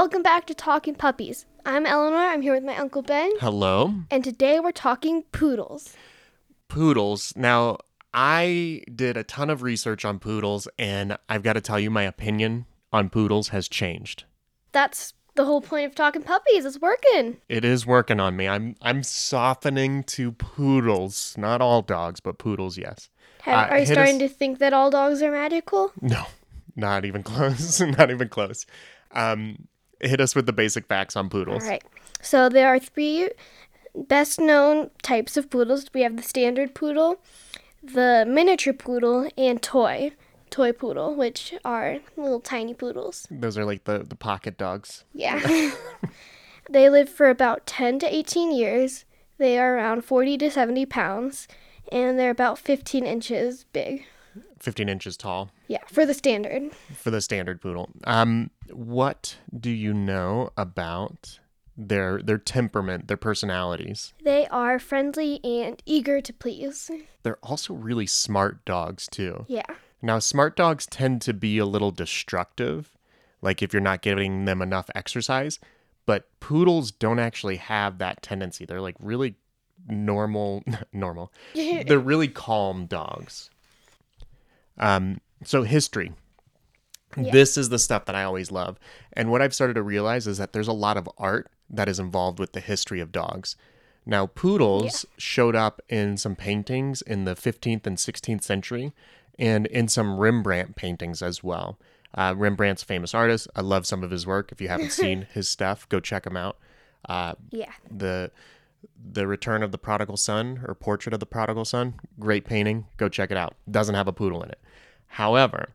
Welcome back to Talking Puppies. I'm Eleanor. I'm here with my Uncle Ben. Hello. And today we're talking poodles. Poodles. Now, I did a ton of research on poodles, and I've got to tell you, my opinion on poodles has changed. That's the whole point of talking puppies. It's working. It is working on me. I'm I'm softening to poodles. Not all dogs, but poodles, yes. Have, Uh, are you starting us- to think that all dogs are magical? No, not even close. not even close. Um, hit us with the basic facts on poodles. All right. So there are three best known types of poodles. We have the standard poodle, the miniature poodle, and toy. Toy poodle, which are little tiny poodles. Those are like the, the pocket dogs. Yeah. they live for about 10 to 18 years. They are around 40 to 70 pounds, and they're about 15 inches big. 15 inches tall Yeah, for the standard. for the standard poodle. Um, what do you know about their their temperament, their personalities? They are friendly and eager to please. They're also really smart dogs too. Yeah. Now, smart dogs tend to be a little destructive, like if you're not giving them enough exercise, but poodles don't actually have that tendency. They're like really normal normal. They're really calm dogs. Um so history. Yeah. This is the stuff that I always love. And what I've started to realize is that there's a lot of art that is involved with the history of dogs. Now, poodles showed up in some paintings in the 15th and 16th century and in some Rembrandt paintings as well. Uh, Rembrandt's a famous artist. I love some of his work. If you haven't seen his stuff, go check him out. Uh, Yeah. the the return of the prodigal son or portrait of the prodigal son great painting go check it out doesn't have a poodle in it however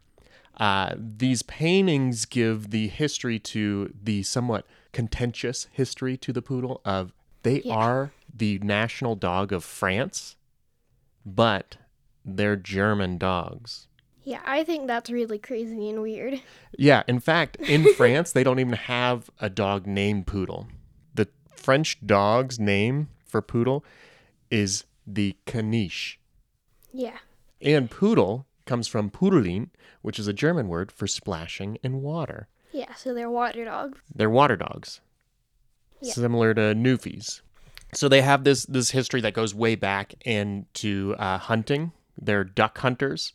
uh, these paintings give the history to the somewhat contentious history to the poodle of they Yeah. are the national dog of france but they're german dogs Yeah, I think that's really crazy and weird. yeah, in fact, in France, they don't even have a dog named Poodle. The French dog's name for poodle is the caniche. Yeah. And poodle comes from pudelin, which is a German word for splashing in water. Yeah, so they're water dogs. They're water dogs, Yeah. similar to Newfies. So they have this this history that goes way back into uh, hunting. They're duck hunters,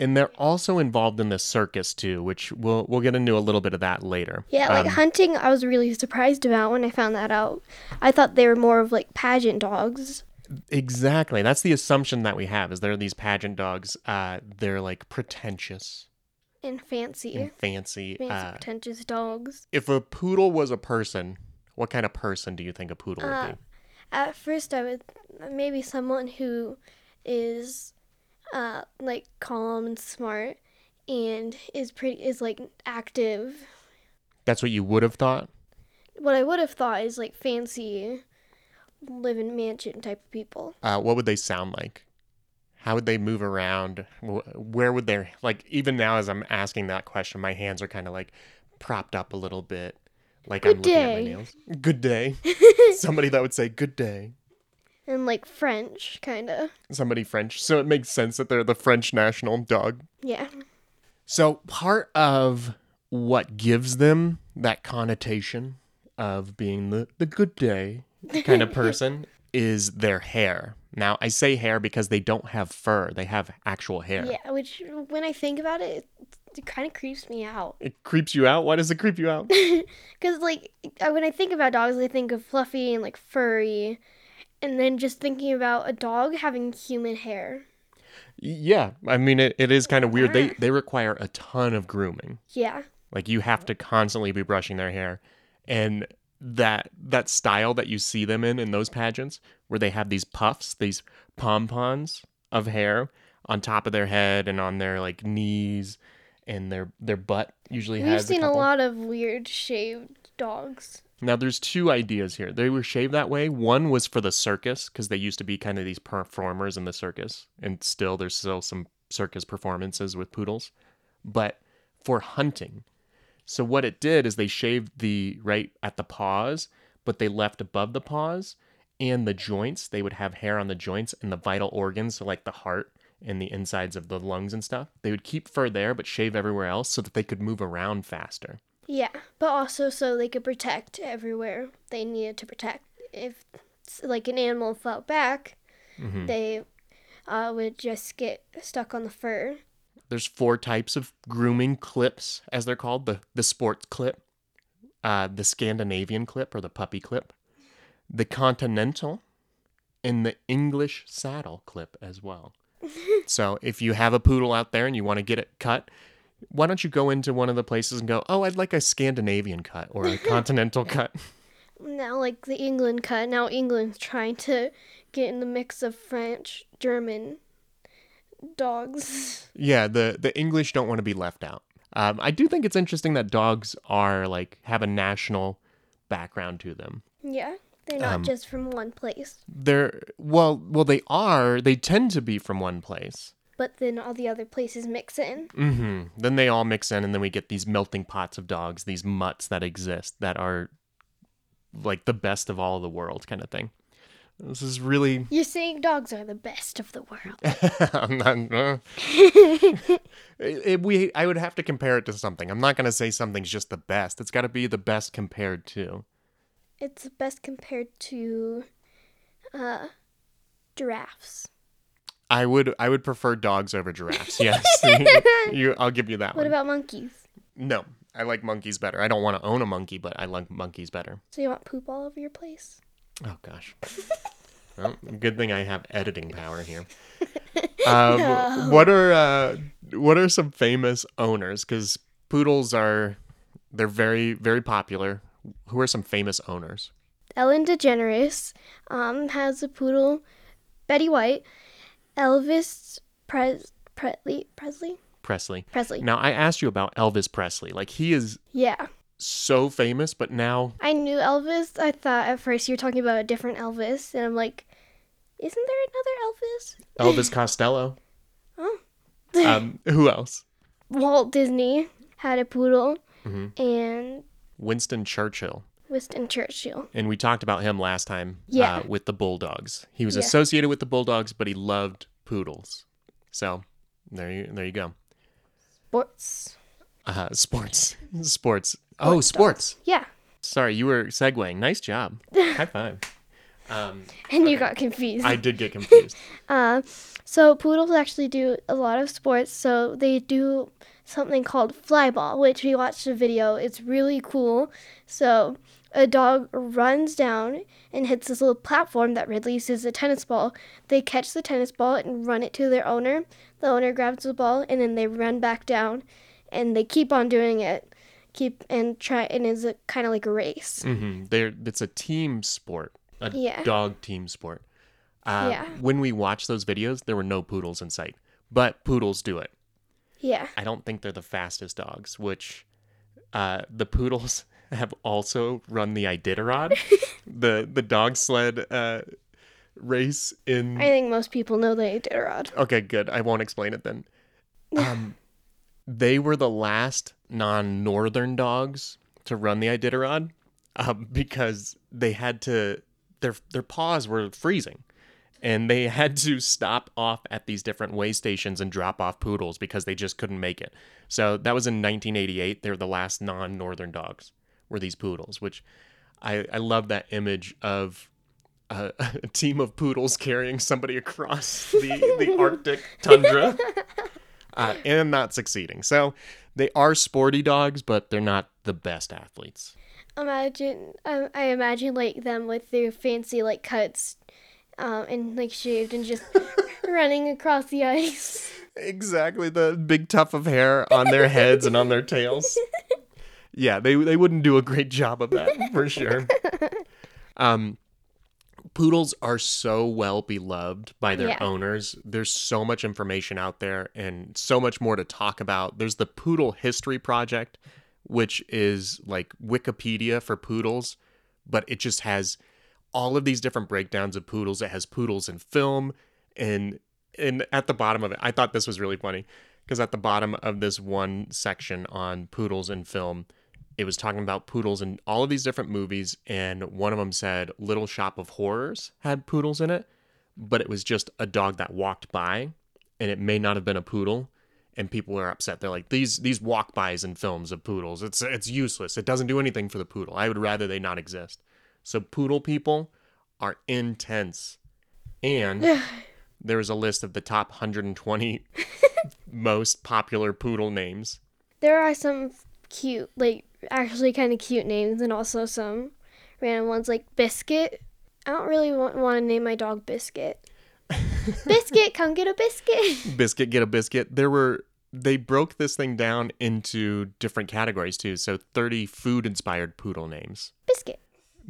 and they're also involved in the circus too, which we'll we'll get into a little bit of that later. Yeah, like Um, hunting, I was really surprised about when I found that out. I thought they were more of like pageant dogs. Exactly. That's the assumption that we have is there are these pageant dogs. Uh, they're like pretentious And fancy. and fancy. Fancy, Uh, pretentious dogs. if a poodle was a person, what kind of person do you think a poodle Uh, would be? At first, I would maybe someone who is uh, like calm and smart and is pretty is like active. That's what you would have thought. What I would have thought is like fancy, live in mansion type of people. Uh, what would they sound like? How would they move around? Where would their like? Even now, as I'm asking that question, my hands are kind of like propped up a little bit, like Good I'm looking at my nails. Good day. Somebody that would say good day. And like French, kind of. Somebody French. So it makes sense that they're the French national dog Yeah. So part of what gives them that connotation of being the, the good day kind of person is their hair. Now I say hair because they don't have fur; they have actual hair. Yeah, which when I think about it, it, kind of creeps me out. It creeps you out. Why does it creep you out? Because, like, uh, when I think about dogs, I think of fluffy and, like, furry. And then just thinking about a dog having human hair. yeah, I mean it, it is kind of weird. They they require a ton of grooming. Yeah. Like you have to constantly be brushing their hair, and that that style that you see them in in those pageants where they have these puffs, these pompons of hair on top of their head and on their like knees, and their their butt usually We've has. seen a, couple. lot of weird shaved dogs. Now there's two ideas here. They were shaved that way. One was for the circus because they used to be kind of these performers in the circus, and still there's still some circus performances with poodles, but for hunting. So what it did is they shaved the right at the paws, but they left above the paws and the joints. They would have hair on the joints and the vital organs, so like the heart and the insides of the lungs and stuff. They would keep fur there, but shave everywhere else so that they could move around faster. Yeah, but also so they could protect everywhere they needed to protect. If like an animal fell back, Mhm. they uh, would just get stuck on the fur. There's four types of grooming clips, as they're called the, the sports clip, uh, the Scandinavian clip or the puppy clip, the continental, and the English saddle clip as well. so if you have a poodle out there and you want to get it cut, why don't you go into one of the places and go, oh, I'd like a Scandinavian cut or a continental cut? Now, like the England cut, now England's trying to get in the mix of French, German dogs. Yeah, the the English don't want to be left out. Um, I do think it's interesting that dogs are like have a national background to them. Yeah, they're not Um, just from one place, They're well, well they are. They tend to be from one place. but then all the other places mix in. Mm-hmm. Then they all mix in, and then we get these melting pots of dogs, these mutts that exist that are like the best of all the world, kind of thing. This is really. You're saying dogs are the best of the world. I'm not, uh, it- we I would have to compare it to something. I'm not gonna say something's just the best. It's got to be the best compared to. It's the best compared to uh, giraffes. I would I would prefer dogs over giraffes. Yes, you, I'll give you that What one. about monkeys? no, I like monkeys better. I don't want to own a monkey, but I like monkeys better. So you want poop all over your place? Oh gosh. well, good thing I have editing power here. Um, No. What are uh, what are some famous owners? Because poodles are they're very very popular. Who are some famous owners? Ellen DeGeneres um, has a poodle. Betty White, Elvis Pres- Presley, Presley, Presley. Presley. Now I asked you about Elvis Presley. Like he is Yeah, so famous, but now I knew Elvis. I thought at first you were talking about a different Elvis, and I'm like, isn't there another Elvis? Elvis Costello. Oh. Um, who else? Walt Disney had a poodle, Mhm. and Winston Churchill. Winston Churchill. And we talked about him last time Yeah. uh, with the Bulldogs. He was Yeah. associated with the Bulldogs, but he loved poodles. So there you there you go. Sports. Uh, sports. sports. Oh, sports. Yeah, Sorry, you were segueing. Nice job. High five. Um, and you got confused. I did get confused. Uh, so poodles actually do a lot of sports. So they do something called flyball, which we watched a video. It's really cool. So a dog runs down and hits this little platform that releases a tennis ball. They catch the tennis ball and run it to their owner. The owner grabs the ball and then they run back down, and they keep on doing it. Keep and try and it's a kind of like a race. Mm-hmm. There, it's a team sport, a Yeah. dog team sport. Uh, Yeah. When we watched those videos, there were no poodles in sight, but poodles do it. Yeah. I don't think they're the fastest dogs, which uh, the poodles have also run the Iditarod, the the dog sled uh, race in. I think most people know the Iditarod. Okay, good. I won't explain it then. Um, they were the last non-northern dogs to run the Iditarod um, because they had to their their paws were freezing, and they had to stop off at these different way stations and drop off poodles because they just couldn't make it. So that was in 1988. They were the last non-northern dogs. Were these poodles, which I I love that image of a, a team of poodles carrying somebody across the, the Arctic tundra uh, and not succeeding. So they are sporty dogs, but they're not the best athletes. Imagine, um, I imagine like them with their fancy like cuts, um, and like shaved and just running across the ice. Exactly, the big tuft of hair on their heads and on their tails. Yeah, they they wouldn't do a great job of that for sure. Um, poodles are so well beloved by their Yeah. owners. There's so much information out there and so much more to talk about. There's the Poodle History Project, which is like Wikipedia for poodles, but it just has all of these different breakdowns of poodles. It has poodles in film and and at the bottom of it, I thought this was really funny because at the bottom of this one section on poodles in film, it was talking about poodles in all of these different movies, and one of them said Little Shop of Horrors had poodles in it, but it was just a dog that walked by, and it may not have been a poodle. and people are upset. They're like these these walk bys in films of poodles. It's it's useless. It doesn't do anything for the poodle. I would rather they not exist. So poodle people are intense, and there is a list of the top 120 most popular poodle names. There are some cute, like actually kind of cute names, and also some random ones like Biscuit. I don't really want, want to name my dog Biscuit. biscuit, come get a biscuit. Biscuit, get a biscuit. There were they broke this thing down into different categories too. So 30 food inspired poodle names. Biscuit.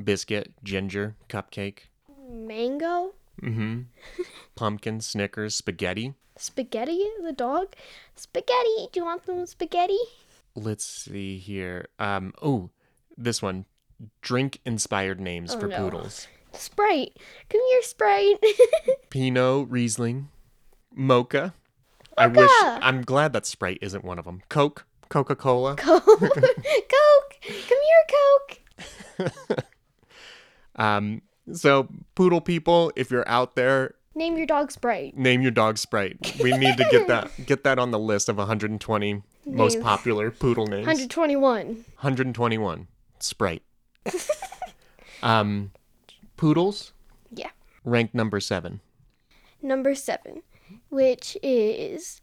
Biscuit, ginger, cupcake, Mango. mm-hmm. pumpkin, Snickers, spaghetti. Spaghetti, the dog. Spaghetti. Do you want some spaghetti? Let's see here. Um oh, this one. Drink inspired names Oh, for no. poodles. Sprite. Come here, Sprite. Pinot, Riesling, Mocha. I wish I'm glad that Sprite isn't one of them. Coke, Coca-Cola. Coke. Coke. Come here, Coke. Um so poodle people, if you're out there, Name your dog Sprite. name your dog Sprite. We need to get that get that on the list of 120 most popular poodle names. 121. 121 Sprite. um poodles Yeah. ranked number 7. Number seven, which is.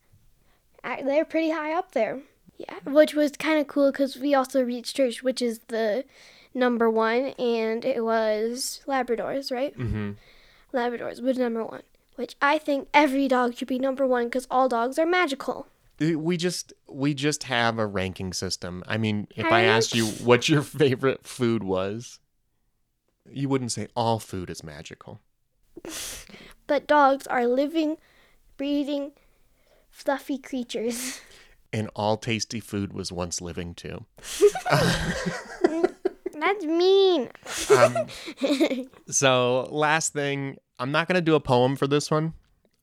uh, They're pretty high up there. Yeah. Which was kind of cool because we also reached church, which is the number one, and it was Labradors, right? Mm Mhm. Labradors was number one, which I think every dog should be number one because all dogs are magical. we just we just have a ranking system. I mean, if How I asked you what your favorite food was, you wouldn't say all food is magical. But dogs are living, breathing, fluffy creatures. And all tasty food was once living too. That's mean. Um, so last thing, I'm not gonna do a poem for this one.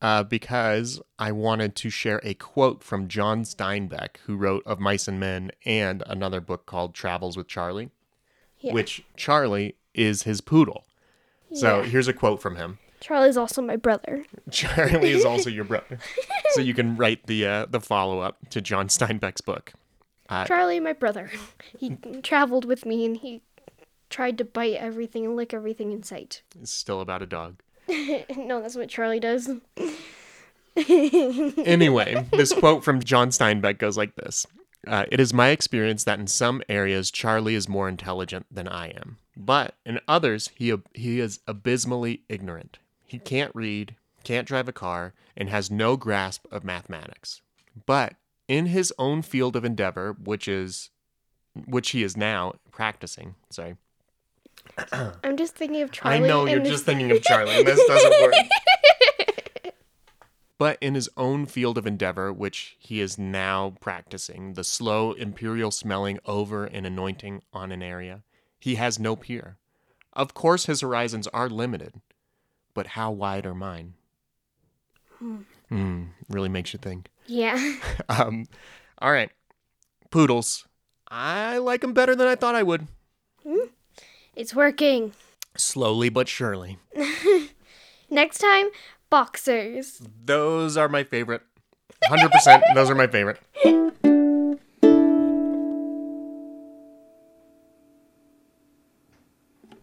Uh, because I wanted to share a quote from John Steinbeck, who wrote Of Mice and Men and another book called Travels with Charley, Yeah. which Charley is his poodle. So Yeah. here's a quote from him. Charlie's also my brother. Charlie is also your brother. So you can write the uh, the follow up to John Steinbeck's book. Charlie, my brother. He traveled with me and he tried to bite everything and lick everything in sight. It's still about a dog. no, that's what Charlie does. Anyway, this quote from John Steinbeck goes like this uh, It is my experience that in some areas, Charley is more intelligent than I am. But in others, he, he is abysmally ignorant. He can't read, can't drive a car, and has no grasp of mathematics. But in his own field of endeavor, which is which he is now practicing, sorry, I'm just thinking of Charlie. I know you're just thinking of Charlie, this doesn't work. But in his own field of endeavor, which he is now practicing, the slow imperial smelling over and anointing on an area, he has no peer. Of course, his horizons are limited, but how wide are mine? Hmm, really makes you think. Yeah. Um, all right, poodles. I like them better than I thought I would. It's working. Slowly but surely. Next time, boxers. Those are my favorite. 100%. those are my favorite.